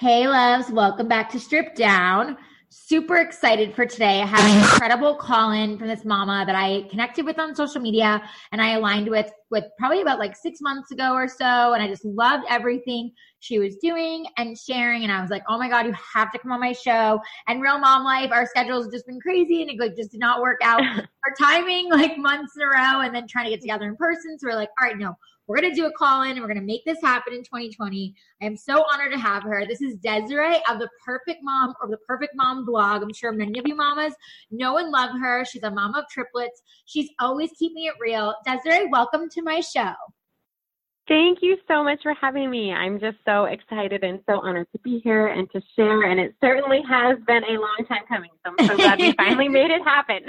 Hey, loves, welcome back to Strip Down. Super excited for today. I have an incredible call in from this mama that I connected with on social media and I aligned with with probably about like six months ago or so. And I just loved everything she was doing and sharing. And I was like, oh my God, you have to come on my show. And real mom life, our schedules just been crazy and it like just did not work out. Our timing like months in a row and then trying to get together in person. So we're like, all right, no, we're going to do a call in and we're going to make this happen in 2020. I am so honored to have her. This is Desiree of the Perfect Mom or the Perfect Mom blog. I'm sure many of you mamas know and love her. She's a mom of triplets. She's always keeping it real. Desiree, welcome to my show. Thank you so much for having me. I'm just so excited and so honored to be here and to share. And it certainly has been a long time coming. So I'm so glad we finally made it happen.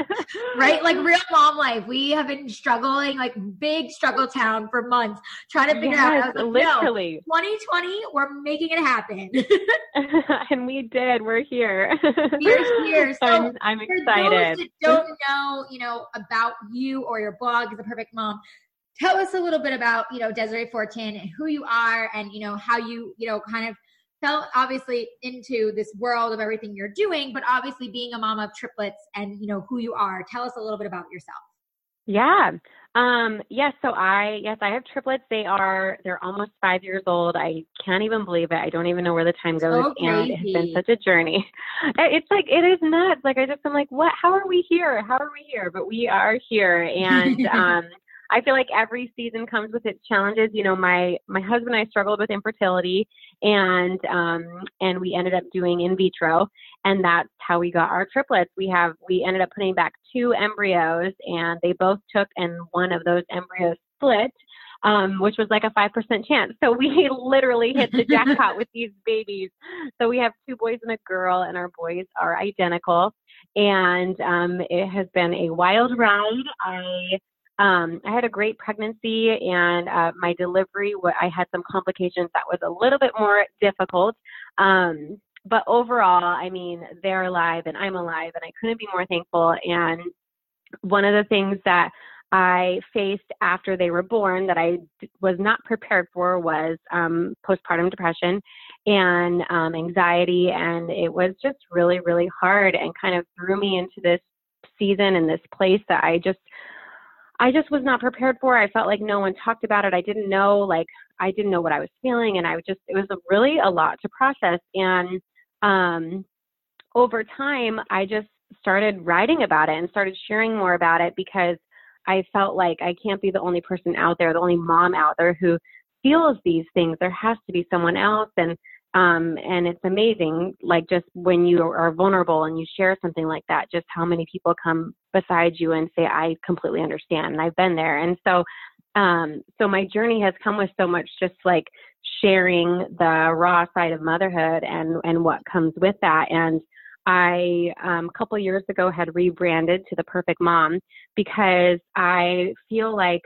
right? Like real mom life. We have been struggling, like big struggle town for months, trying to figure yes, out. Like, literally. No, 2020, we're making it happen. and we did. We're here. We're here. So I'm, I'm excited. For those that don't know, you know, about you or your blog, The Perfect Mom, tell us a little bit about you know Desiree Fortin and who you are and you know how you you know kind of fell obviously into this world of everything you're doing but obviously being a mom of triplets and you know who you are. Tell us a little bit about yourself. Yeah. Um yes. So i yes i have triplets. They are they're almost five years old. I can't even believe it. I don't even know where the time goes. So and it's been such a journey. It's like it is nuts. Like i just i'm like what? How are we here? How are we here? But we are here. And um I feel like every season comes with its challenges. You know, my my husband and I struggled with infertility, and um, and we ended up doing in vitro, and that's how we got our triplets. We have we ended up putting back two embryos, and they both took, and one of those embryos split. Um, which was like a 5% chance. So we literally hit the jackpot with these babies. So we have two boys and a girl, and our boys are identical. And um, it has been a wild ride. I um, I had a great pregnancy and uh, my delivery, I had some complications that was a little bit more difficult. Um, but overall, I mean, they're alive and I'm alive and I couldn't be more thankful. And one of the things that I faced after they were born that I was not prepared for was um, postpartum depression and um, anxiety. And it was just really, really hard and kind of threw me into this season and this place that I just I just was not prepared for. It. I felt like no one talked about it. I didn't know, like, I didn't know what I was feeling. And I was just, it was a really a lot to process. And um, over time, I just started writing about it and started sharing more about it because I felt like I can't be the only person out there, the only mom out there who feels these things. There has to be someone else. And um, and it's amazing, like just when you are vulnerable and you share something like that, just how many people come beside you and say, I completely understand and I've been there. And so, um, so my journey has come with so much just like sharing the raw side of motherhood and, and what comes with that. And I, um, a couple years ago had rebranded to the perfect mom because I feel like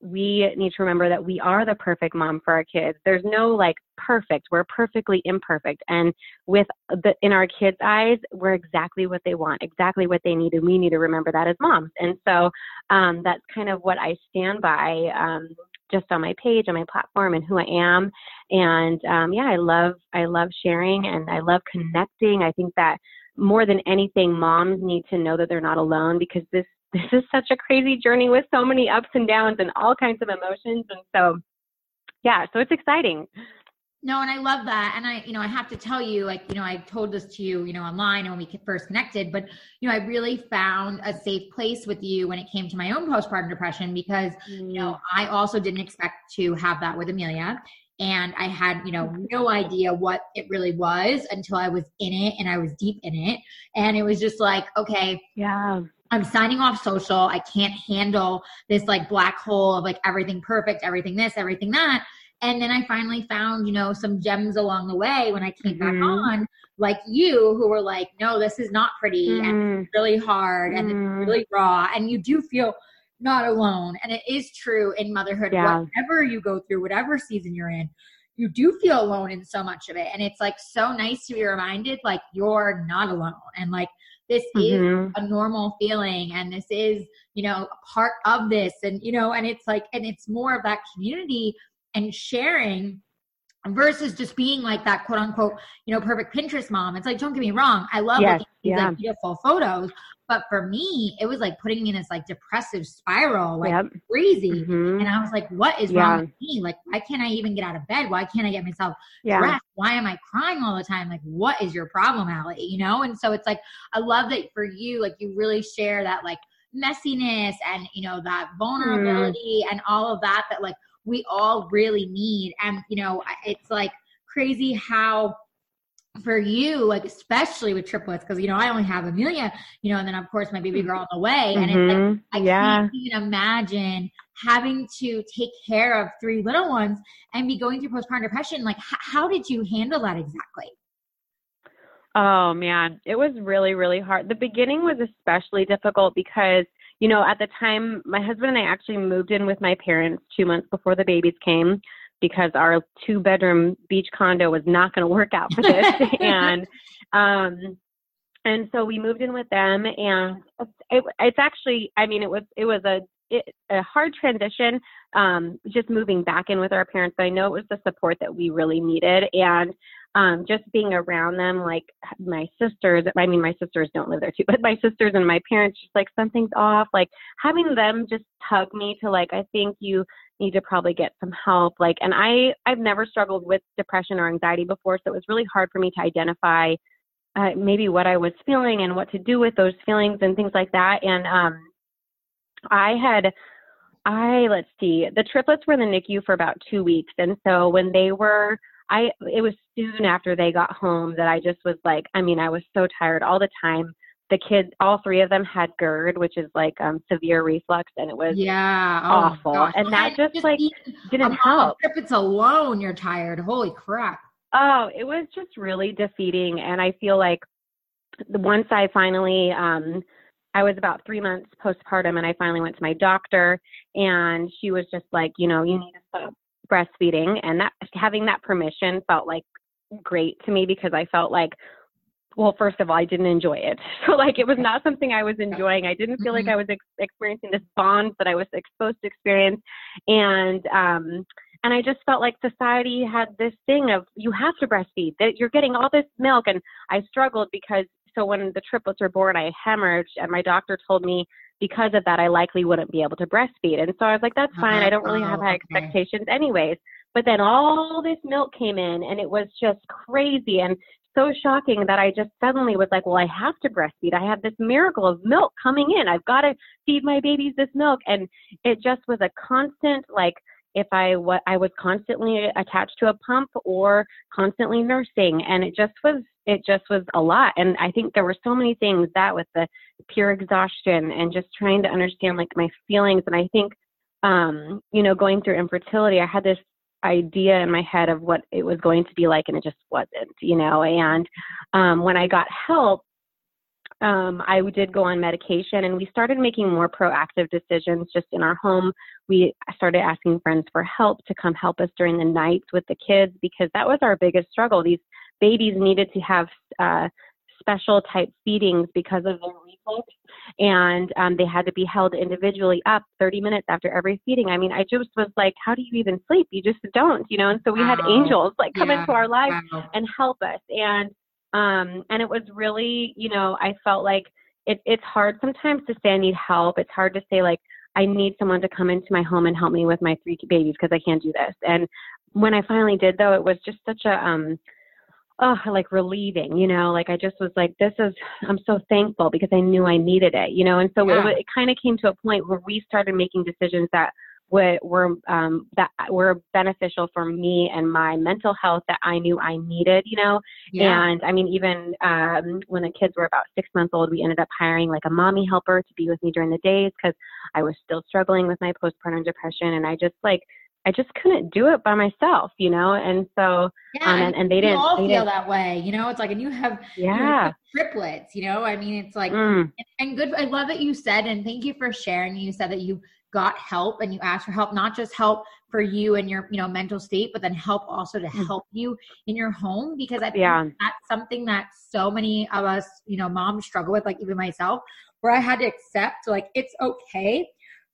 we need to remember that we are the perfect mom for our kids. There's no like perfect. We're perfectly imperfect. And with the in our kids' eyes, we're exactly what they want, exactly what they need. And we need to remember that as moms. And so um, that's kind of what I stand by. Um, just on my page on my platform and who I am and um, yeah I love I love sharing and I love connecting I think that more than anything moms need to know that they're not alone because this this is such a crazy journey with so many ups and downs and all kinds of emotions. And so, yeah, so it's exciting. No, and I love that. And I, you know, I have to tell you, like, you know, I told this to you, you know, online and when we first connected, but, you know, I really found a safe place with you when it came to my own postpartum depression because, you know, mm. I also didn't expect to have that with Amelia and I had, you know, mm-hmm. no idea what it really was until I was in it and I was deep in it. And it was just like, okay, yeah. I'm signing off social. I can't handle this like black hole of like everything perfect, everything this, everything that. And then I finally found, you know, some gems along the way when I came mm-hmm. back on, like you, who were like, no, this is not pretty mm-hmm. and it's really hard and mm-hmm. it's really raw. And you do feel not alone. And it is true in motherhood, yeah. whatever you go through, whatever season you're in, you do feel alone in so much of it. And it's like so nice to be reminded, like, you're not alone. And like, this mm-hmm. is a normal feeling and this is, you know, a part of this. And, you know, and it's like, and it's more of that community and sharing versus just being like that quote unquote, you know, perfect Pinterest mom. It's like, don't get me wrong. I love Yes, looking at yeah. like beautiful photos. But for me, it was like putting me in this like depressive spiral, like Yep. crazy. Mhm. And I was like, what is Yeah. wrong with me? Like, why can't I even get out of bed? Why can't I get myself Yeah. dressed? Why am I crying all the time? Like, what is your problem, Allie? You know? And so it's like, I love that for you, like, you really share that, like, messiness and, you know, that vulnerability and all of that, that, like, we all really need. And, you know, it's like crazy how for you, like especially with triplets, because you know I only have Amelia, you know, and then of course my baby mm-hmm. girl on the way, and it's like. Mm-hmm. I yeah. can't even imagine having to take care of three little ones and be going through postpartum depression. Like, h- how did you handle that exactly? Oh man, it was really, really hard. The beginning was especially difficult because, you know, at the time, my husband and I actually moved in with my parents two months before the babies came because our two bedroom beach condo was not going to work out for this. and, um, and so we moved in with them and it, it's actually, I mean, it was, it was a, it, a hard transition, um, just moving back in with our parents, but I know it was the support that we really needed. And, um, just being around them, like my sisters, I mean, my sisters don't live there too, but my sisters and my parents, just like something's off, like having them just tug me to like, I think you need to probably get some help. Like, and I, I've never struggled with depression or anxiety before. So it was really hard for me to identify uh, maybe what I was feeling and what to do with those feelings and things like that. And, um, I had, I, let's see, the triplets were in the NICU for about two weeks. And so when they were, I, it was soon after they got home that I just was like, I mean, I was so tired all the time. The kids, all three of them had GERD, which is like um, severe reflux, and it was Yeah, oh awful. And that just, like, being didn't help. of triplets alone, you're tired. Holy crap! Oh, it was just really defeating. And I feel like the- once I finally, um, I was about three months postpartum and I finally went to my doctor and she was just like, you know, you need to stop breastfeeding. And that having that permission felt like great to me because I felt like, well, first of all, I didn't enjoy it. So like it was not something I was enjoying. I didn't feel like Mhm. I was ex- experiencing this bond that I was supposed to experience. And, um, and I just felt like society had this thing of you have to breastfeed that you're getting all this milk. And I struggled because so when the triplets were born, I hemorrhaged and my doctor told me because of that, I likely wouldn't be able to breastfeed. And so I was like, that's fine. I don't really have oh, high Oh, expectations anyways. But then all this milk came in and it was just crazy and so shocking that I just suddenly was like, well, I have to breastfeed. I have this miracle of milk coming in. I've got to feed my babies this milk. And it just was a constant, like, if I what I was constantly attached to a pump or constantly nursing, and it just was it just was a lot. And I think there were so many things that with the pure exhaustion and just trying to understand like my feelings. And I think, um, you know, going through infertility, I had this idea in my head of what it was going to be like, and it just wasn't, you know. And um, when I got help, um, I did go on medication, and we started making more proactive decisions just in our home. We started asking friends for help to come help us during the nights with the kids because that was our biggest struggle. These babies needed to have uh, special type feedings because of their reflux, and um, they had to be held individually up 30 minutes after every feeding. I mean, I just was like, how do you even sleep? You just don't, you know. And so we had angels like come Yeah. into our lives Wow. and help us and um and it was really you know i felt like it, it's hard sometimes to say i need help it's hard to say like i need someone to come into my home and help me with my three babies because i can't do this and when i finally did though it was just such a um oh like relieving you know like i just was like this is i'm so thankful because i knew i needed it you know and so Yeah. it, it kind of came to a point where we started making decisions that were, were um, that were beneficial for me and my mental health that I knew I needed, you know. Yeah. And I mean, even um, when the kids were about six months old, we ended up hiring like a mommy helper to be with me during the days because I was still struggling with my postpartum depression, and I just like I just couldn't do it by myself, you know. And so, Yeah, um, and, and they didn't. all they feel didn't that way, you know. It's like, and you have you know, yeah. triplets, you know. I mean, it's like, Mm, and good. I love that you said, and thank you for sharing. You said that you got help and you asked for help, not just help for you and your, you know, mental state, but then help also to Mm. help you in your home because I think Yeah. that's something that so many of us, you know, moms struggle with, like even myself, where I had to accept, like, it's okay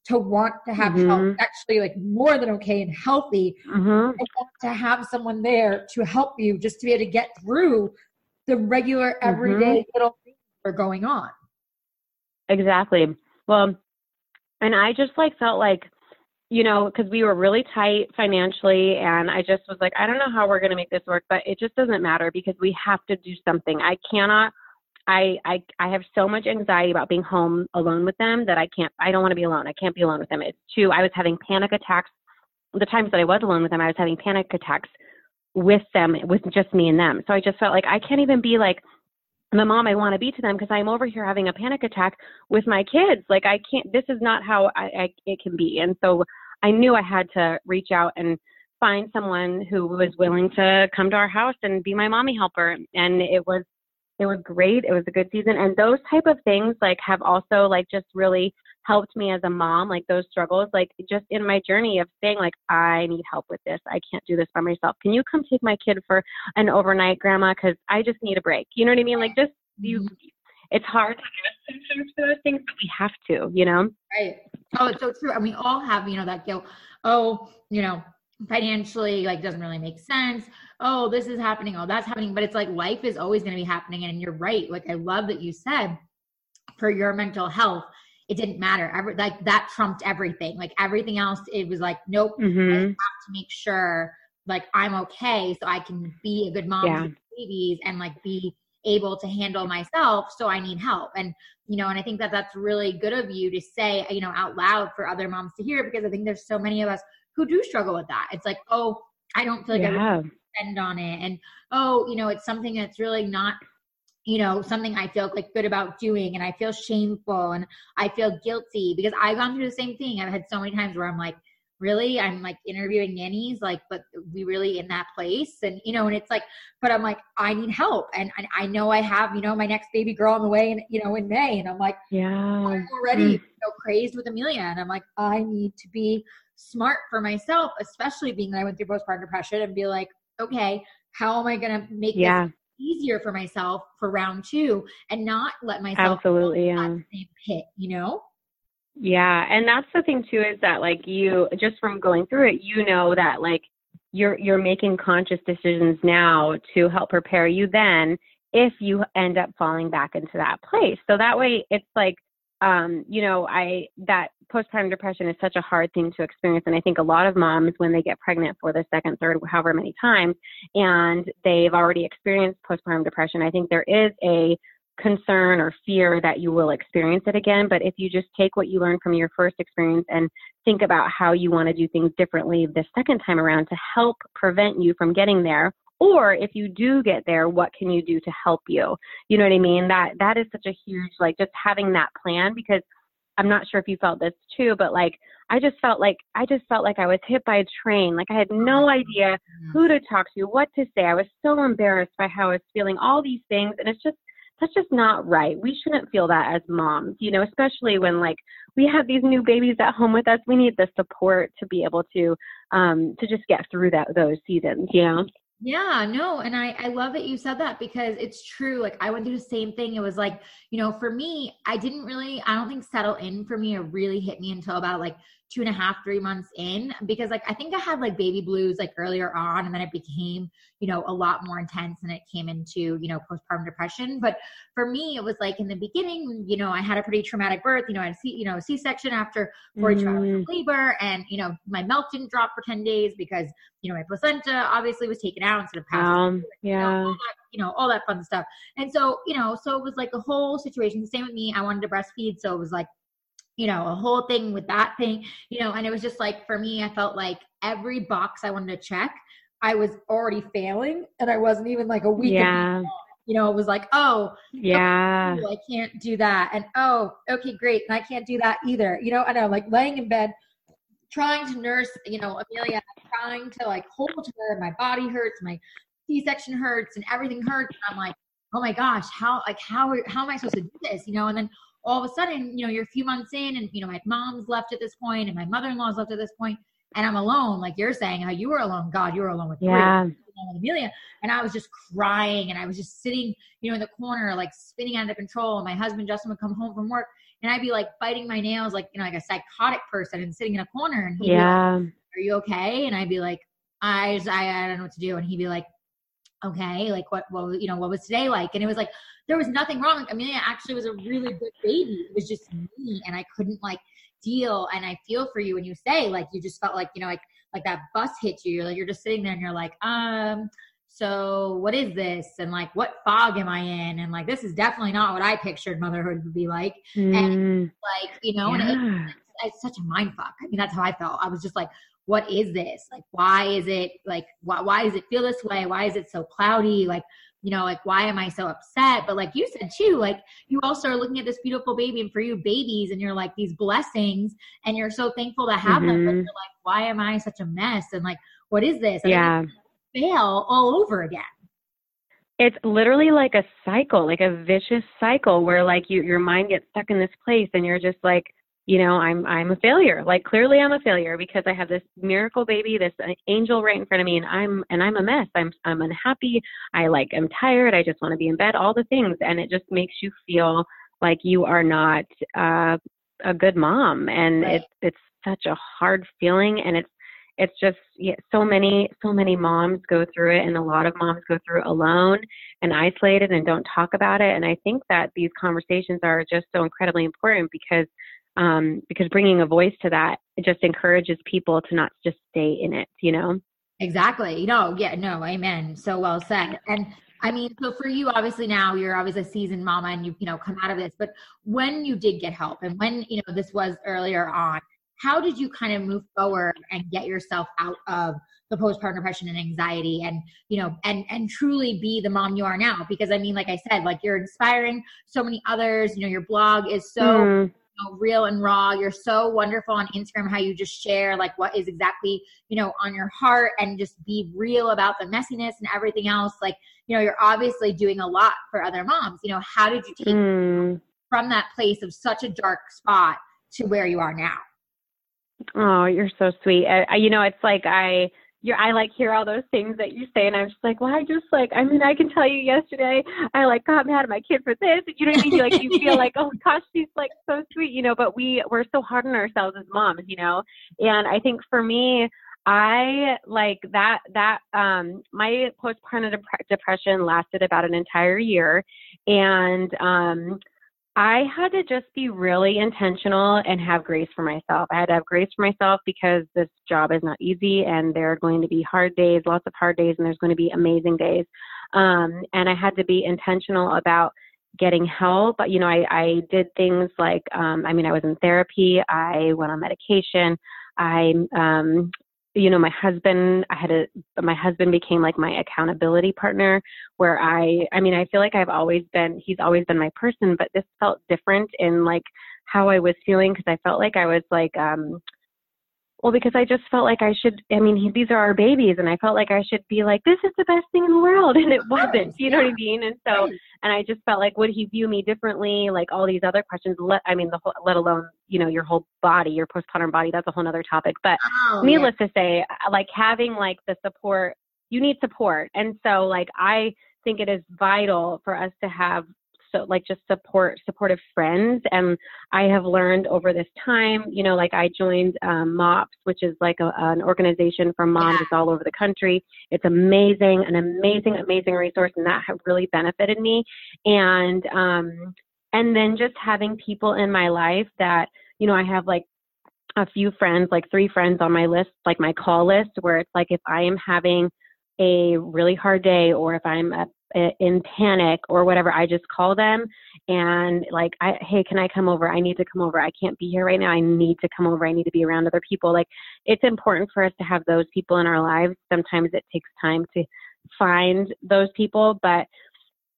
to want to have mm-hmm. help actually like more than okay and healthy mm-hmm. and to have someone there to help you just to be able to get through the regular everyday mm-hmm. little things that are going on exactly well and i just like felt like you know because we were really tight financially and i just was like i don't know how we're going to make this work but it just doesn't matter because we have to do something i cannot I, I I have so much anxiety about being home alone with them that I can't I don't want to be alone. I can't be alone with them. It's too I was having panic attacks the times that I was alone with them, I was having panic attacks with them, with just me and them. So I just felt like I can't even be like the mom I want to be to them because I'm over here having a panic attack with my kids. Like I can't. This is not how I, I it can be. And so I knew I had to reach out and find someone who was willing to come to our house and be my mommy helper. And it was it was great. It was a good season. And those type of things like have also like just really helped me as a mom, like those struggles, like just in my journey of saying like, I need help with this. I can't do this by myself. Can you come take my kid for an overnight grandma? Cause I just need a break. You know what I mean? Like just you, mm-hmm. it's hard to do for those things, but we have to, you know? Right. Oh, it's so true. And we all have, you know, that guilt. Oh, you know, financially like doesn't really make sense. Oh this is happening oh that's happening. But it's like life is always going to be happening. And you're right like i love that you said for your mental health it didn't matter. Every, like that trumped everything. Like everything else it was like nope mm-hmm. i have to make sure like i'm okay so i can be a good mom yeah. to babies and like be able to handle myself so i need help. And you know and i think that that's really good of you to say you know out loud for other moms to hear because i think there's so many of us who do struggle with that. It's like, oh, I don't feel like yeah. I spend on it. And oh, you know, it's something that's really not, you know, something I feel like good about doing and I feel shameful and I feel guilty because I've gone through the same thing. I've had so many times where I'm like, really i'm like interviewing nannies like but we really in that place and you know and it's like but i'm like i need help and i, I know i have you know my next baby girl on the way and you know in may and i'm like yeah i'm already mm. you know, crazed with amelia and i'm like i need to be smart for myself, especially being that I went through postpartum depression and be like, okay, how am I going to make yeah. this easier for myself for round two and not let myself absolutely yeah. same pit, you know? Yeah, and that's the thing too is that like you just from going through it, you know that like you're you're making conscious decisions now to help prepare you then if you end up falling back into that place. So that way it's like um, you know, I that postpartum depression is such a hard thing to experience, and I think a lot of moms, when they get pregnant for the second, third, however many times, and they've already experienced postpartum depression, I think there is a concern or fear that you will experience it again. But if you just take what you learned from your first experience and think about how you want to do things differently the second time around to help prevent you from getting there or if you do get there what can you do to help you you know what i mean that that is such a huge like just having that plan because i'm not sure if you felt this too but like i just felt like i just felt like i was hit by a train like i had no idea who to talk to what to say i was so embarrassed by how i was feeling all these things and it's just that's just not right. We shouldn't feel that as moms, you know, especially when like we have these new babies at home with us. We need the support to be able to um to just get through that those seasons, you know. Yeah, no, and I I love that you said that because it's true. Like I went through the same thing. It was like, you know, for me, I didn't really I don't think settle in for me or really hit me until about like two and a half, three months in because like I think I had like baby blues like earlier on and then it became, you know, a lot more intense and it came into, you know, postpartum depression. But for me, it was like in the beginning, you know, I had a pretty traumatic birth, you know, I had a C, you know, C-section after 42 mm. hours of labor and, you know, my milk didn't drop for 10 days because, you know, my placenta obviously was taken out instead of passed. Um, yeah. You know, you know, all that fun stuff. And so, you know, so it was like a whole situation. The same with me. I wanted to breastfeed. So it was like, you know, a whole thing with that thing, you know, and it was just like for me, I felt like every box I wanted to check, I was already failing and I wasn't even like a week. Yeah. You know, it was like, oh, yeah, okay, I can't do that. And oh, okay, great. And I can't do that either. You know, and I know like laying in bed, trying to nurse, you know, Amelia, trying to like hold her. My body hurts. My C-section hurts and everything hurts. And I'm like, oh my gosh, how, like, how, how am I supposed to do this? You know, and then all of a sudden, you know, you're a few months in and, you know, my mom's left at this point and my mother-in-law's left at this point and I'm alone, like you're saying, how you were alone. God, you were alone with yeah. With Amelia. And I was just crying and I was just sitting, you know, in the corner, like spinning out of control. And my husband, Justin, would come home from work and I'd be like biting my nails like you know like a psychotic person and sitting in a corner and he'd yeah. be like, Are you okay? And I'd be like, I just, I, I don't know what to do. And he'd be like, Okay, like what what you know, what was today like? And it was like there was nothing wrong. I mean, it actually was a really good baby. It was just me and I couldn't like deal and I feel for you when you say like you just felt like, you know, like like that bus hit you. You're like you're just sitting there and you're like, um, so what is this and like what fog am i in and like this is definitely not what i pictured motherhood would be like Mm. and like you know and Yeah. it, it's such a mind fuck i mean that's how i felt i was just like what is this like why is it like why, why does it feel this way why is it so cloudy like you know like why am i so upset but like you said too like you also are looking at this beautiful baby and for you babies and you're like these blessings and you're so thankful to have them but Mhm. you're like why am i such a mess and like what is this And Yeah. fail all over again. It's literally like a cycle, like a vicious cycle where like you your mind gets stuck in this place and you're just like, you know, I'm I'm a failure. Like clearly I'm a failure because I have this miracle baby, this uh, angel right in front of me and I'm and I'm a mess. I'm I'm unhappy. I like I'm tired. I just want to be in bed, all the things and it just makes you feel like you are not uh a good mom and Right. it's it's such a hard feeling and it's it's just yeah, so many so many moms go through it and a lot of moms go through it alone and isolated and don't talk about it and i think that these conversations are just so incredibly important because um because bringing a voice to that it just encourages people to not just stay in it you know Exactly. No, yeah, no, amen. So well said. And I mean, so for you, obviously now you're obviously a seasoned mama and you've, you know, come out of this, but when you did get help and when, you know, this was earlier on, how did you kind of move forward and get yourself out of the postpartum depression and anxiety and, you know, and, and truly be the mom you are now? Because I mean, like I said, like you're inspiring so many others, you know, your blog is so, Mm, you know, real and raw. You're so wonderful on Instagram how you just share like what is exactly, you know, on your heart and just be real about the messiness and everything else. Like, you know, you're obviously doing a lot for other moms. You know, how did you take mm. from that place of such a dark spot to where you are now? Oh, you're so sweet. I, I, you know, it's like I, you're, I like hear all those things that you say, and I'm just like, well, I just like, I mean, I can tell you yesterday, I like got mad at my kid for this. and You know what I mean? Like, you feel like, oh gosh, she's like so sweet, you know. But we, we're so hard on ourselves as moms, you know. And I think for me, I like that that um my postpartum dep- depression lasted about an entire year and um I had to just be really intentional and have grace for myself. I had to have grace for myself because this job is not easy and there are going to be hard days, lots of hard days, and there's going to be amazing days. Um, and I had to be intentional about getting help. You know, I, I did things like, um, I mean, I was in therapy, I went on medication, I, um, you know, my husband, I had a, my husband became like my accountability partner where I, I mean, I feel like I've always been, he's always been my person, but this felt different in like how I was feeling because I felt like I was like, um, well, because I just felt like I should, I mean, he, these are our babies and I felt like I should be like, this is the best thing in the world. And it wasn't, you know what I mean? And so, and I just felt like, would he view me differently? Like all these other questions, let, I mean, the whole, let alone, you know, your whole body, your postpartum body, that's a whole other topic. But Oh, needless to say, uh, like having like the support, you need support. And so like I think it is vital for us to have so like just support supportive friends and I have learned over this time, you know, like I joined um, MOPS, which is like a, an organization for moms Yeah. all over the country. It's amazing, an amazing, amazing resource, and that have really benefited me. And um, and then just having people in my life that, you know, I have like a few friends, like three friends on my list, like my call list, where it's like if I am having a really hard day or if I'm in panic or whatever, I just call them and like, I, hey, can I come over? I need to come over. I can't be here right now. I need to come over. I need to be around other people. Like, it's important for us to have those people in our lives. Sometimes it takes time to find those people, but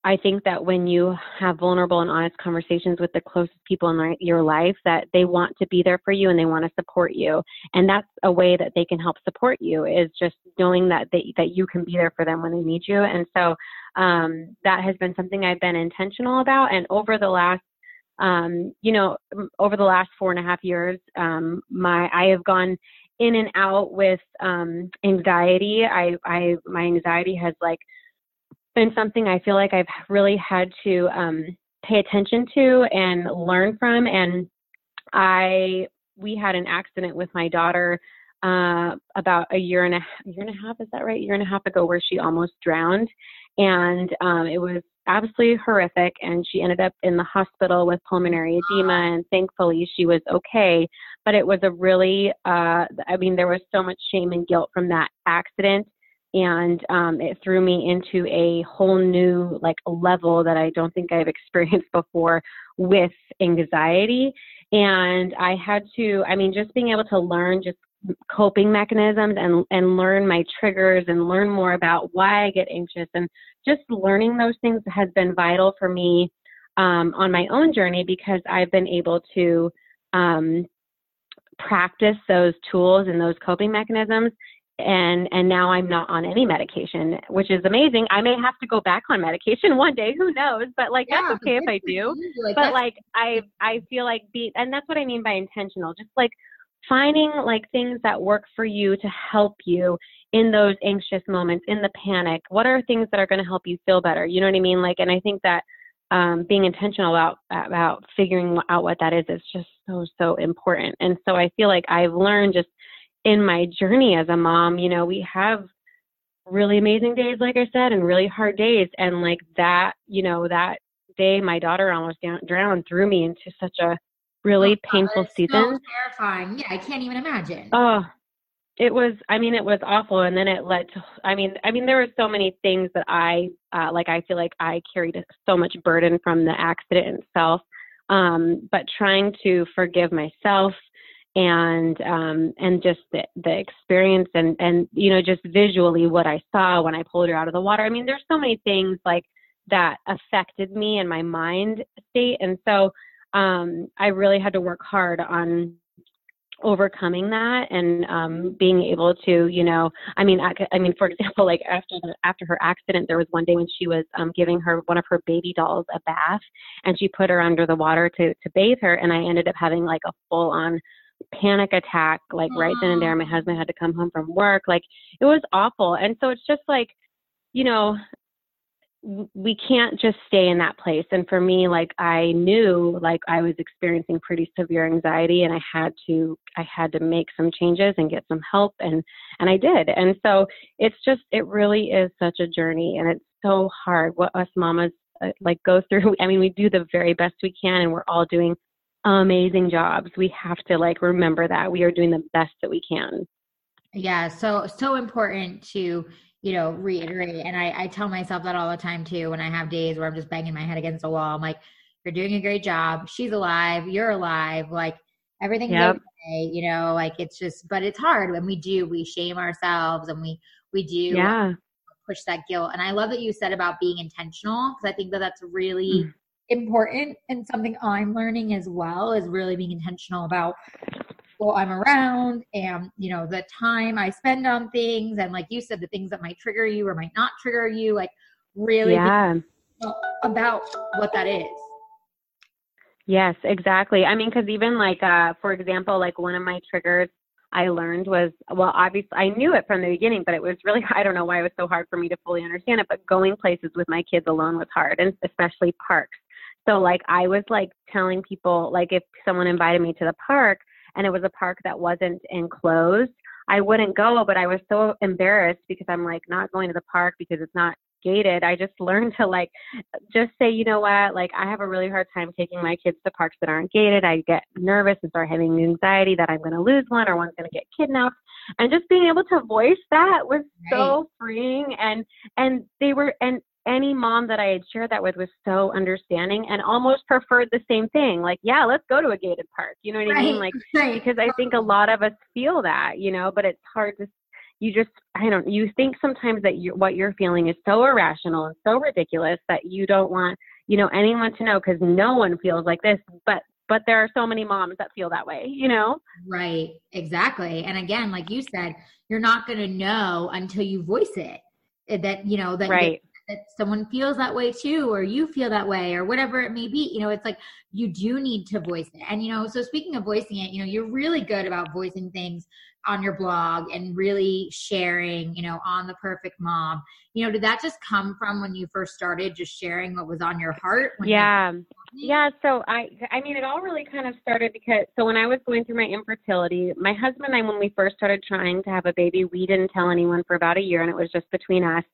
I think that when you have vulnerable and honest conversations with the closest people in your life, that they want to be there for you and they want to support you, and that's a way that they can help support you is just knowing that they, that you can be there for them when they need you. And so um, that has been something I've been intentional about. And over the last um, you know, over the last four and a half years, um, my I have gone in and out with um, anxiety. I, I my anxiety has like been something I feel like I've really had to um, pay attention to and learn from. And I we had an accident with my daughter uh, about a year and a year and a half. Is that right? Year and a half ago, where she almost drowned, and um, it was absolutely horrific. And she ended up in the hospital with pulmonary edema, and thankfully she was okay. But it was a really, uh, I mean, there was so much shame and guilt from that accident and um, it threw me into a whole new like level that I don't think I've experienced before with anxiety. And I had to, I mean, just being able to learn just coping mechanisms and and learn my triggers and learn more about why I get anxious and just learning those things has been vital for me um, on my own journey because I've been able to um, practice those tools and those coping mechanisms and and now I'm not on any medication, which is amazing. I may have to go back on medication one day, who knows? But like yeah, that's okay if I do. Like, but like I I feel like be and that's what I mean by intentional. Just like finding like things that work for you to help you in those anxious moments, in the panic. What are things that are going to help you feel better? You know what I mean? Like and I think that um, being intentional about about figuring out what that is is just so so important. And so I feel like I've learned just in my journey as a mom, you know, we have really amazing days, like I said, and really hard days. And like that, you know, that day my daughter almost down, drowned threw me into such a really oh, painful season. So terrifying. Yeah, I can't even imagine. Oh, it was. I mean, it was awful, and then it led to. I mean, I mean, there were so many things that I uh, like. I feel like I carried so much burden from the accident itself. Um, but trying to forgive myself and um, and just the, the experience and and you know just visually what I saw when I pulled her out of the water. I mean, there's so many things like that affected me and my mind state, and so um, I really had to work hard on overcoming that and um being able to you know i mean I, I mean for example like after the, after her accident there was one day when she was um giving her one of her baby dolls a bath and she put her under the water to to bathe her and i ended up having like a full on panic attack like right then and there my husband had to come home from work like it was awful. And so it's just like you know we can't just stay in that place. And for me like i knew like i was experiencing pretty severe anxiety and i had to i had to make some changes and get some help and and i did. And so it's just it really is such a journey and it's so hard what us mamas uh, like go through. I mean we do the very best we can and we're all doing amazing jobs. We have to like remember that we are doing the best that we can. Yeah, so so important to you know reiterate, and I, I tell myself that all the time too. When I have days where I'm just banging my head against the wall, I'm like, "You're doing a great job. She's alive. You're alive. Like everything's yep. okay." You know, like it's just, but it's hard when we do. We shame ourselves, and we we do yeah. push that guilt. And I love that you said about being intentional because I think that that's really. Mm important and something I'm learning as well is really being intentional about well I'm around and you know the time I spend on things and like you said the things that might trigger you or might not trigger you like really yeah. about what that is. Yes, exactly. I mean cuz even like uh for example like one of my triggers I learned was well obviously I knew it from the beginning but it was really I don't know why it was so hard for me to fully understand it but going places with my kids alone was hard and especially parks so like I was like telling people like if someone invited me to the park and it was a park that wasn't enclosed, I wouldn't go, but I was so embarrassed because I'm like not going to the park because it's not gated. I just learned to like just say, you know what, like I have a really hard time taking my kids to parks that aren't gated. I get nervous and start having anxiety that I'm going to lose one or one's going to get kidnapped. And just being able to voice that was right. so freeing and and they were and any mom that I had shared that with was so understanding and almost preferred the same thing. Like, yeah, let's go to a gated park. You know what right, I mean? Like, right. because I think a lot of us feel that, you know, but it's hard to, you just, I don't, you think sometimes that you, what you're feeling is so irrational and so ridiculous that you don't want, you know, anyone to know because no one feels like this. But, but there are so many moms that feel that way, you know? Right. Exactly. And again, like you said, you're not going to know until you voice it eh, that, you know, that, right that someone feels that way too, or you feel that way, or whatever it may be. You know, it's like you do need to voice it. And, you know, so speaking of voicing it, you know, you're really good about voicing things on your blog and really sharing, you know, on the perfect mom. You know, did that just come from when you first started just sharing what was on your heart? yeah. Yeah. So I, I mean, it all really kind of started because, so when I was going through my infertility, my husband and I, when we first started trying to have a baby, we didn't tell anyone for about a year and it was just between us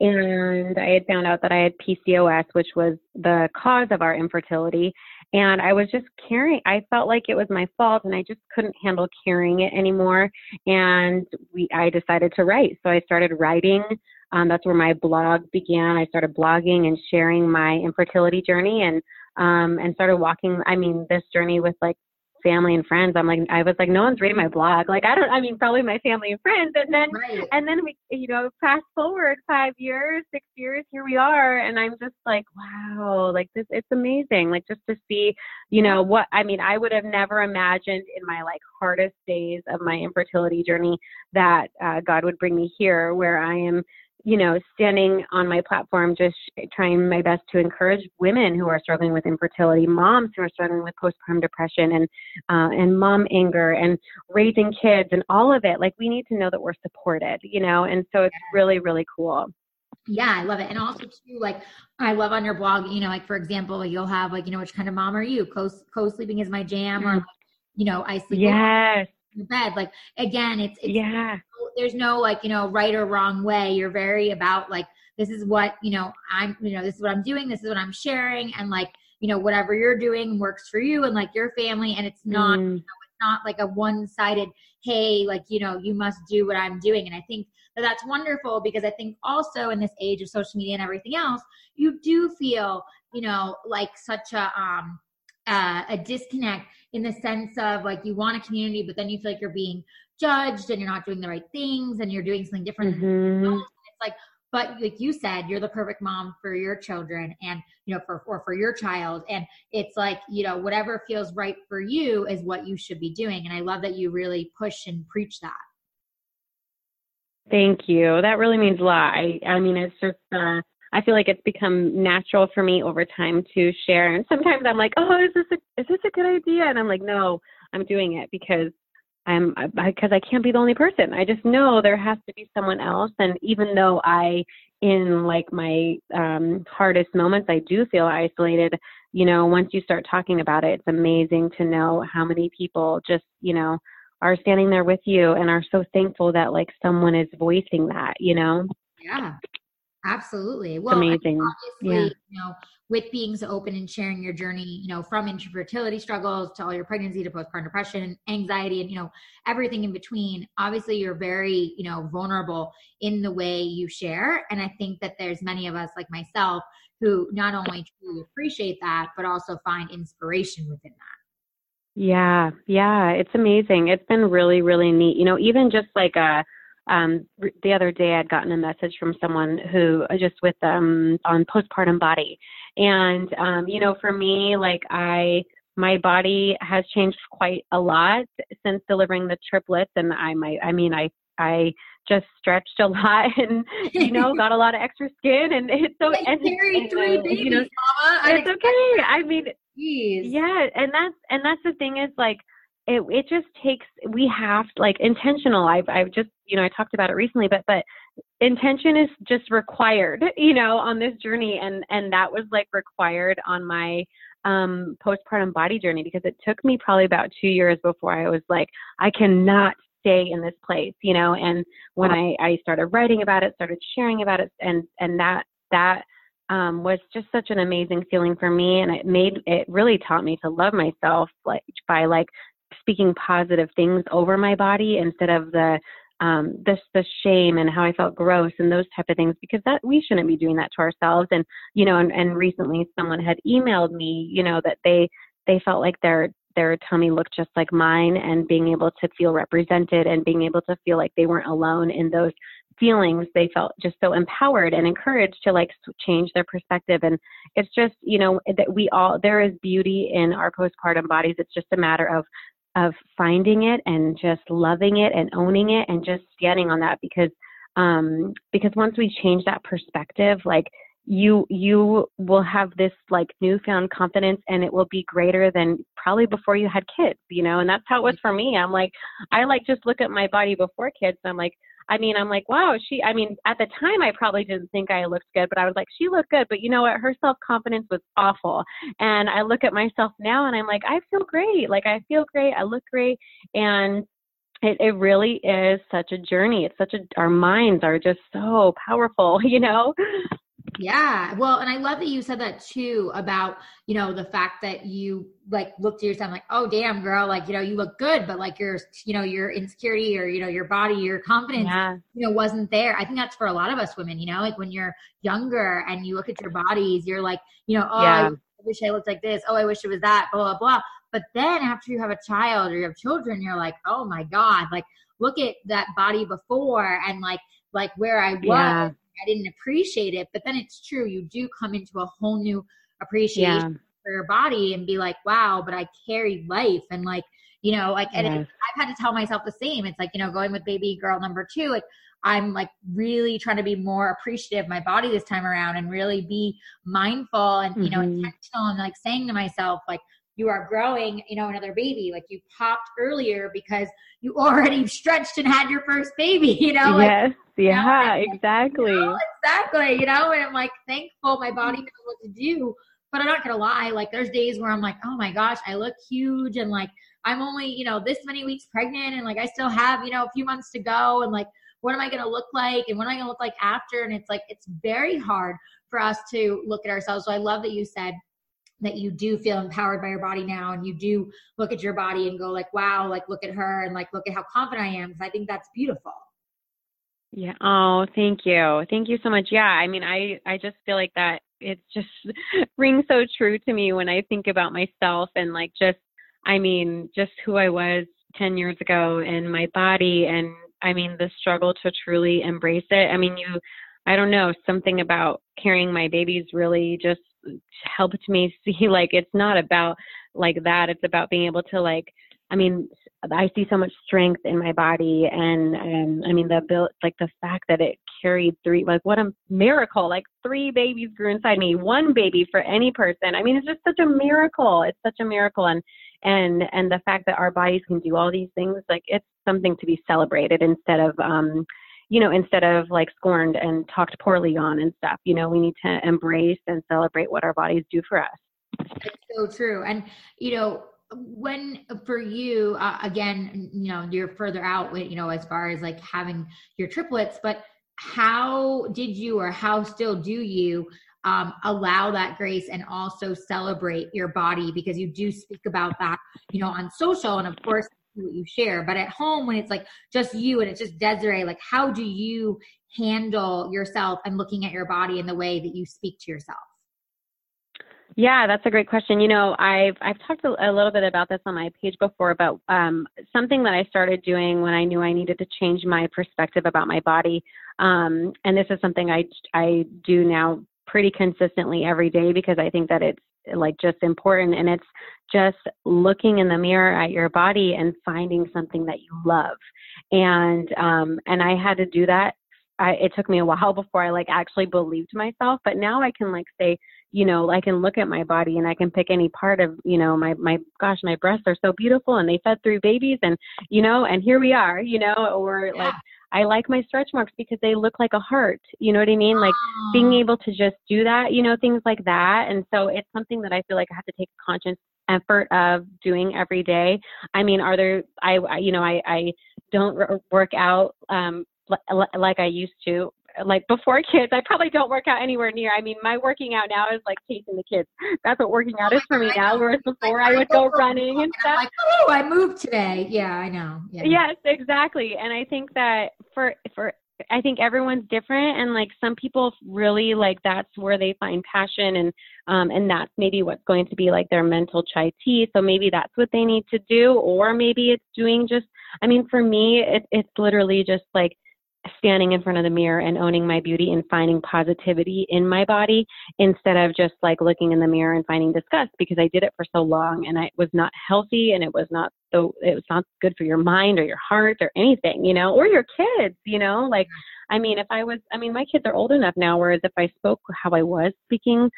and I had found out that I had PCOS, which was the cause of our infertility. And I was just carrying, I felt like it was my fault and I just couldn't handle carrying it anymore. And we, I decided to write. So I started writing. Um, that's where my blog began. I started blogging and sharing my infertility journey and, um, and started walking, I mean, this journey with like family and friends. I'm like, I was like, no one's reading my blog. Like, I don't, I mean, probably my family and friends. And then, right. and then we, you know, fast forward five years, six years, here we are. And I'm just like, wow, like this, it's amazing. Like just to see, you know, what, I mean, I would have never imagined in my like hardest days of my infertility journey that uh, God would bring me here where I am you know, standing on my platform, just trying my best to encourage women who are struggling with infertility, moms who are struggling with postpartum depression and uh, and mom anger and raising kids and all of it. Like we need to know that we're supported, you know, and so it's really really cool. Yeah, I love it. And also too, like I love on your blog, you know, like for example, you'll have like, you know, which kind of mom are you? Co co sleeping is my jam, mm. or you know, I sleep. Yes. In bed. Like again, it's, it's yeah there's no like you know right or wrong way you're very about like this is what you know i'm you know this is what i'm doing this is what i'm sharing and like you know whatever you're doing works for you and like your family and it's not mm. you know, it's not like a one-sided hey like you know you must do what i'm doing and i think that that's wonderful because i think also in this age of social media and everything else you do feel you know like such a um uh, a disconnect in the sense of like you want a community but then you feel like you're being judged and you're not doing the right things and you're doing something different. Mm-hmm. It's like, but like you said, you're the perfect mom for your children and, you know, for, or for your child. And it's like, you know, whatever feels right for you is what you should be doing. And I love that you really push and preach that. Thank you. That really means a lot. I, I mean, it's just, uh, I feel like it's become natural for me over time to share. And sometimes I'm like, oh, is this a, is this a good idea? And I'm like, no, I'm doing it because I'm because I, I can't be the only person. I just know there has to be someone else. And even though I, in like my um, hardest moments, I do feel isolated. You know, once you start talking about it, it's amazing to know how many people just you know are standing there with you and are so thankful that like someone is voicing that. You know. Yeah. Absolutely. Well, amazing. Obviously, yeah. you know, with being so open and sharing your journey, you know, from infertility struggles to all your pregnancy to postpartum depression, anxiety, and you know, everything in between. Obviously, you're very, you know, vulnerable in the way you share, and I think that there's many of us, like myself, who not only truly appreciate that, but also find inspiration within that. Yeah, yeah, it's amazing. It's been really, really neat. You know, even just like a um, the other day I'd gotten a message from someone who uh, just with um, on postpartum body, and um, you know, for me, like I my body has changed quite a lot since delivering the triplets, and I might I mean I I just stretched a lot and you know got a lot of extra skin and it's so and, and, three uh, babies, you know Mama. it's okay. I mean, Jeez. yeah, and that's and that's the thing is like it it just takes we have like intentional i've i've just you know i talked about it recently but but intention is just required you know on this journey and and that was like required on my um postpartum body journey because it took me probably about 2 years before i was like i cannot stay in this place you know and when i i started writing about it started sharing about it and and that that um, was just such an amazing feeling for me and it made it really taught me to love myself like by like speaking positive things over my body instead of the um this the shame and how I felt gross and those type of things because that we shouldn't be doing that to ourselves. And you know and, and recently someone had emailed me you know that they they felt like their their tummy looked just like mine and being able to feel represented and being able to feel like they weren't alone in those feelings they felt just so empowered and encouraged to like change their perspective. And it's just you know that we all there is beauty in our postpartum bodies. It's just a matter of of finding it and just loving it and owning it and just standing on that because um, because once we change that perspective, like you you will have this like newfound confidence and it will be greater than probably before you had kids you know and that's how it was for me. I'm like i like just look at my body before kids i'm like i mean i'm like wow she i mean at the time i probably didn't think i looked good but i was like she looked good but you know what? Her self confidence was awful. And i look at myself now and i'm like i feel great. Like i feel great. I look great. And it, it really is such a journey. It's such a, our minds are just so powerful, you know? Yeah. Well, and I love that you said that too about, you know, the fact that you like looked at yourself like, oh damn girl, like, you know, you look good, but like your, you know, your insecurity or, you know, your body, your confidence, yeah. you know, wasn't there. I think that's for a lot of us women, you know, like when you're younger and you look at your bodies, you're like, you know, oh, yeah. I wish I looked like this. Oh, I wish it was that, blah, blah, blah. But then after you have a child or you have children, you're like, oh my God, like look at that body before and like, like where I was. Yeah I didn't appreciate it. But then it's true, you do come into a whole new appreciation yeah. for your body and be like, wow, but I carry life and like, you know, like, and yes. I've had to tell myself the same. It's like, you know, going with baby girl number two, like, I'm like really trying to be more appreciative of my body this time around and really be mindful and, you know, mm-hmm. intentional and like saying to myself, like, you are growing, you know, another baby. Like you popped earlier because you already stretched and had your first baby, you know? Yes. Like, yeah, you know? exactly. You know, exactly. You know, and I'm like thankful my body knows what to do. But I'm not gonna lie, like there's days where I'm like, oh my gosh, I look huge and like I'm only, you know, this many weeks pregnant and like I still have, you know, a few months to go and like what am I gonna look like and what am I gonna look like after? And it's like it's very hard for us to look at ourselves. So I love that you said that you do feel empowered by your body now and you do look at your body and go like wow like look at her and like look at how confident i am because i think that's beautiful. Yeah. Oh thank you. Thank you so much. Yeah i mean i i just feel like that it just rings so true to me when i think about myself and like just i mean just who i was 10 years ago and my body and i mean the struggle to truly embrace it. I mean you i don't know something about carrying my babies really just helped me see like it's not about like that it's about being able to like i mean i see so much strength in my body and and i mean the build like the fact that it carried three like what a miracle like three babies grew inside me one baby for any person. I mean it's just such a miracle it's such a miracle and and and the fact that our bodies can do all these things like it's something to be celebrated instead of um you know, instead of like scorned and talked poorly on and stuff. You know, we need to embrace and celebrate what our bodies do for us. It's so true. And, you know, when for you, uh, again, you know, you're further out, with you know, as far as like having your triplets, but how did you or how still do you um, allow that grace and also celebrate your body because you do speak about that, you know, on social. And of course, what you share. But at home, when it's like just you and it's just Desiree, like how do you handle yourself and looking at your body in the way that you speak to yourself? Yeah, that's a great question. You know, I've I've talked a, a little bit about this on my page before, but um, something that I started doing when I knew I needed to change my perspective about my body, um, and this is something I I do now pretty consistently every day because I think that it's like just important and it's just looking in the mirror at your body and finding something that you love and um and i had to do that I, it took me a while before I like actually believed myself, but now I can like say, you know, I can look at my body and I can pick any part of, you know, my my gosh, my breasts are so beautiful and they fed through babies and you know, and here we are, you know, or yeah. like I like my stretch marks because they look like a heart. You know what I mean? Like being able to just do that, you know, things like that. And so it's something that I feel like I have to take a conscious effort of doing every day. I mean, are there, I, you know, I, I don't work out um, like I used to like before kids, I probably don't work out anywhere near. I mean, my working out now is like chasing the kids. That's what working out is for me now. Whereas before, I would go running and stuff. Like, oh, I moved today. Yeah, I know. Yeah. Yes, exactly. And I think that for for I think everyone's different and like some people really like that's where they find passion and um and that's maybe what's going to be like their mental chai tea. So maybe that's what they need to do or maybe it's doing just I mean for me it, it's literally just like standing in front of the mirror and owning my beauty and finding positivity in my body instead of just like looking in the mirror and finding disgust because I did it for so long and I was not healthy and it was not so it was not good for your mind or your heart or anything, you know, or your kids, you know, like I mean if I was I mean my kids are old enough now whereas if I spoke how I was speaking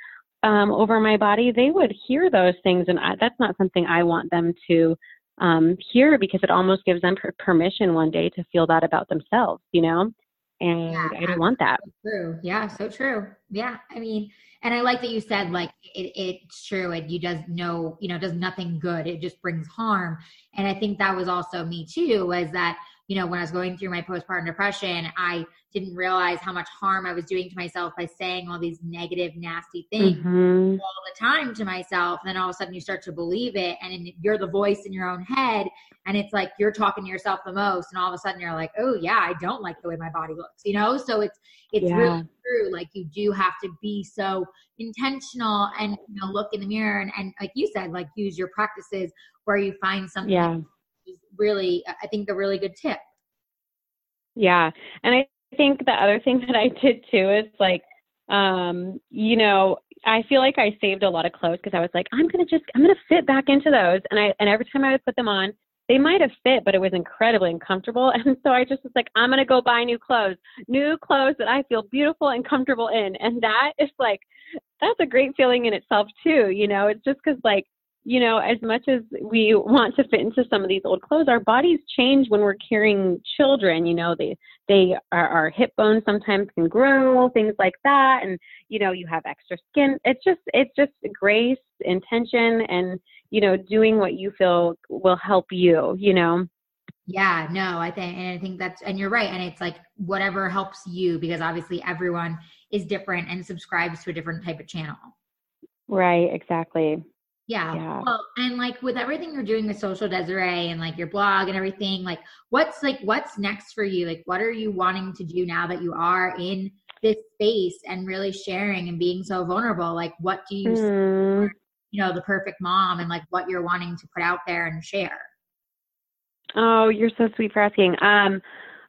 um over my body, they would hear those things and I, that's not something I want them to um, hear because it almost gives them per- permission one day to feel that about themselves, you know? And yeah, I don't want that. True. Yeah, so true. Yeah. I mean, and I like that you said like it, it's true. It you does no, you know, does nothing good. It just brings harm. And I think that was also me too, was that you know, when I was going through my postpartum depression, I didn't realize how much harm I was doing to myself by saying all these negative, nasty things mm-hmm. all the time to myself. And then all of a sudden you start to believe it and you're the voice in your own head. And it's like you're talking to yourself the most. And all of a sudden you're like, oh, yeah, I don't like the way my body looks, you know? So it's, it's yeah. really true. Like you do have to be so intentional and, you know, look in the mirror and, and like you said, like use your practices where you find something. Yeah really, I think, a really good tip. Yeah. And I think the other thing that I did too is like, um, you know, I feel like I saved a lot of clothes because I was like, I'm gonna just, I'm gonna fit back into those, and I, and every time I would put them on, they might have fit, but it was incredibly uncomfortable, and so I just was like, I'm gonna go buy new clothes, new clothes that I feel beautiful and comfortable in, and that is like, that's a great feeling in itself too, you know. It's just because like you know, as much as we want to fit into some of these old clothes, our bodies change when we're carrying children. You know, they they our, our hip bones sometimes can grow, things like that, and you know, you have extra skin. It's just it's just grace, intention, and you know, doing what you feel will help you. You know. Yeah, no, I think, and I think that's, and you're right. And it's like whatever helps you because obviously everyone is different and subscribes to a different type of channel. Right, exactly. Yeah. yeah. Well, and like with everything you're doing with social Desiree and like your blog and everything, like what's like what's next for you? Like what are you wanting to do now that you are in this space and really sharing and being so vulnerable? Like what do you mm. see, you know, the perfect mom and like what you're wanting to put out there and share? Oh, you're so sweet for asking. Um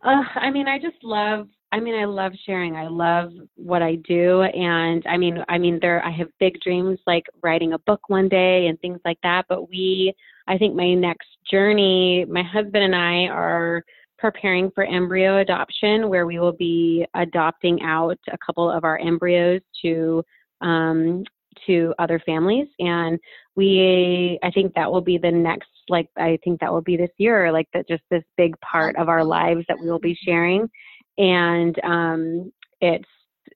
uh, I mean, I just love I mean, I love sharing. I love what I do, and I mean, I mean, there. I have big dreams like writing a book one day and things like that. But we, I think, my next journey, my husband and I are preparing for embryo adoption, where we will be adopting out a couple of our embryos to um, to other families, and we, I think that will be the next. Like, I think that will be this year. Like that, just this big part of our lives that we will be sharing and um, it's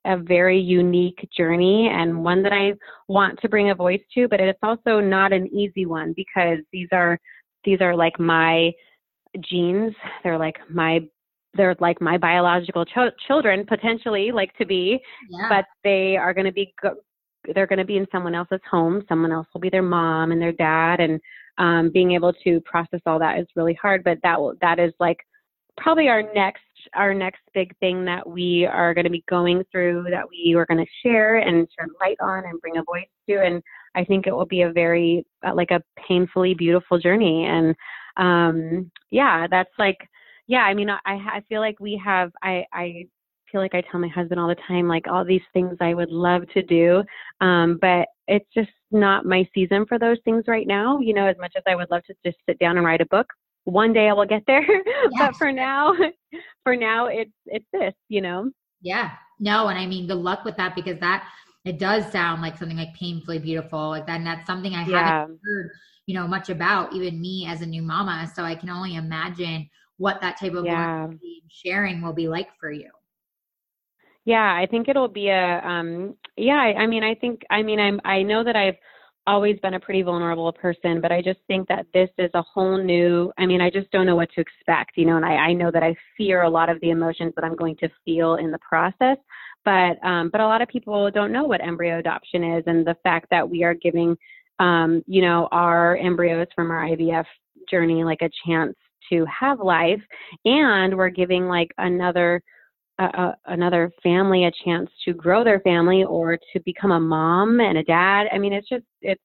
a very unique journey and one that I want to bring a voice to, but it's also not an easy one because these are these are like my genes. They're like my they're like my biological ch- children potentially like to be, yeah. but they are going to be go- they're going to be in someone else's home. Someone else will be their mom and their dad, and um, being able to process all that is really hard. But that will that is like probably our next our next big thing that we are going to be going through that we are going to share and shed light on and bring a voice to and i think it will be a very uh, like a painfully beautiful journey. And um yeah that's like yeah i mean i i feel like we have i i feel like i tell my husband all the time like all these things i would love to do um but it's just not my season for those things right now. You know as much as i would love to just sit down and write a book one day I will get there. Yes. but for now, for now, it's it's this, you know. Yeah. No, and I mean, good luck with that because that it does sound like something like painfully beautiful, like that. And that's something I yeah. haven't heard, you know, much about. Even me as a new mama, so I can only imagine what that type of yeah. sharing will be like for you. Yeah, I think it'll be a um yeah, I, I mean I think I mean I'm I know that I've always been a pretty vulnerable person, but I just think that this is a whole new, I mean, I just don't know what to expect, you know, and I, I know that I fear a lot of the emotions that I'm going to feel in the process. But, um, but a lot of people don't know what embryo adoption is and the fact that we are giving, um, you know, our embryos from our IVF journey like a chance to have life and we're giving like another a, another family a chance to grow their family or to become a mom and a dad. I mean, it's just, it's,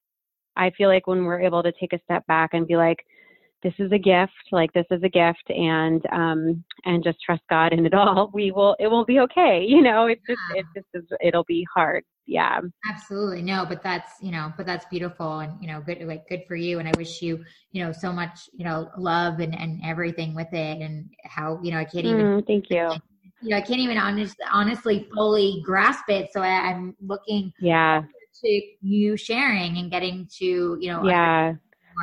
I feel like when we're able to take a step back and be like, this is a gift like this is a gift and um and just trust god in it all we will it will be okay you know? It's just yeah. it just is it'll be hard. Yeah. Absolutely. No but that's you know but that's beautiful and you know good like good for you and i wish you you know so much you know love and and everything with it and how you know i can't even mm, thank you you know i can't even honest, honestly fully grasp it so I, i'm looking yeah to you sharing and getting to you know yeah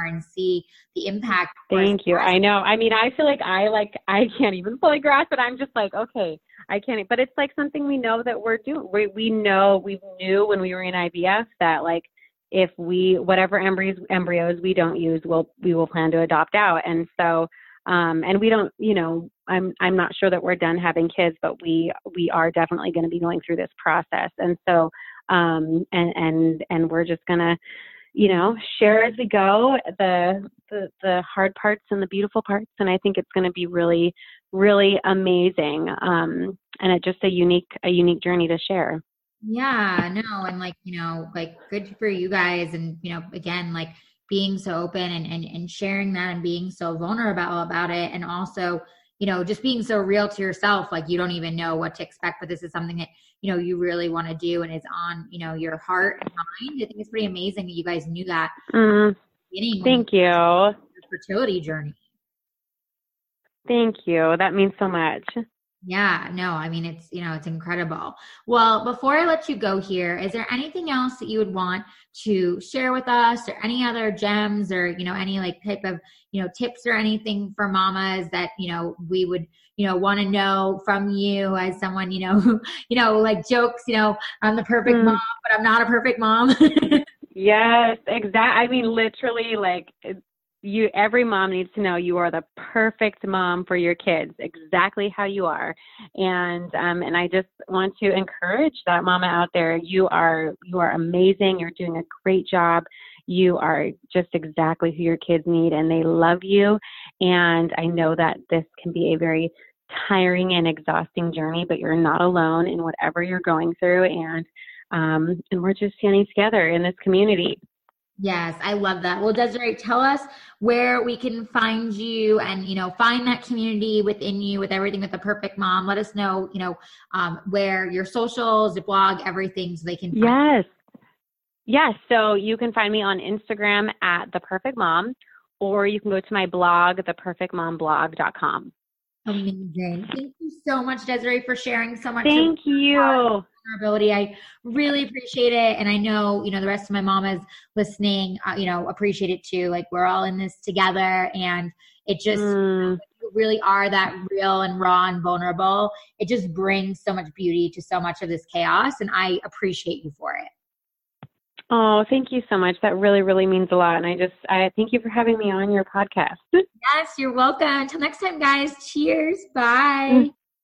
and see the impact. Thank you. I know. I mean, I feel like I like I can't even fully grasp it. I'm just like, okay, I can't. But it's like something we know that we're doing. We we know we knew when we were in IVF that like if we whatever embryos embryos we don't use, we'll we will plan to adopt out. And so um, and we don't, you know, I'm I'm not sure that we're done having kids, but we we are definitely going to be going through this process. And so um, and and and we're just gonna you know, share as we go the, the the hard parts and the beautiful parts, and I think it's going to be really, really amazing. Um, and it's just a unique a unique journey to share. Yeah, no, and like you know, like good for you guys, and you know, again, like being so open and and, and sharing that and being so vulnerable about it, and also you know, just being so real to yourself, like you don't even know what to expect, but this is something that, you know, you really want to do and is on, you know, your heart and mind. I think it's pretty amazing that you guys knew that. Mm. Thank you. Fertility journey. Thank you. That means so much. Yeah, no, I mean, it's, you know, it's incredible. Well, before I let you go here, is there anything else that you would want to share with us or any other gems or, you know, any like type of, you know, tips or anything for mamas that, you know, we would, you know, want to know from you as someone, you know, who, you know, like jokes, you know, I'm the perfect mm. mom, but I'm not a perfect mom. yes, exactly. I mean, literally like you every mom needs to know you are the perfect mom for your kids exactly how you are. And um and i just want to encourage that mama out there you are you are amazing you're doing a great job. You are just exactly who your kids need and they love you. And i know that this can be a very tiring and exhausting journey but you're not alone in whatever you're going through. And um and we're just standing together in this community Yes, I love that. Well, Desiree, tell us where we can find you and, you know, find that community within you with everything with the perfect mom. Let us know, you know, um, where your socials, your blog, everything so they can. yes. Yes. So you can find me on Instagram at the perfect mom, or you can go to my blog, theperfectmomblog.com. Amazing. Thank you so much, Desiree, for sharing so much. Thank you vulnerability. I really appreciate it. And I know, you know, the rest of my mamas listening, uh, you know, appreciate it too. Like we're all in this together and it just mm. you really are that real and raw and vulnerable. It just brings so much beauty to so much of this chaos. And I appreciate you for it. Oh, thank you so much. That really, really means a lot. And I just, I thank you for having me on your podcast. Yes, you're welcome. Until next time, guys. Cheers. Bye.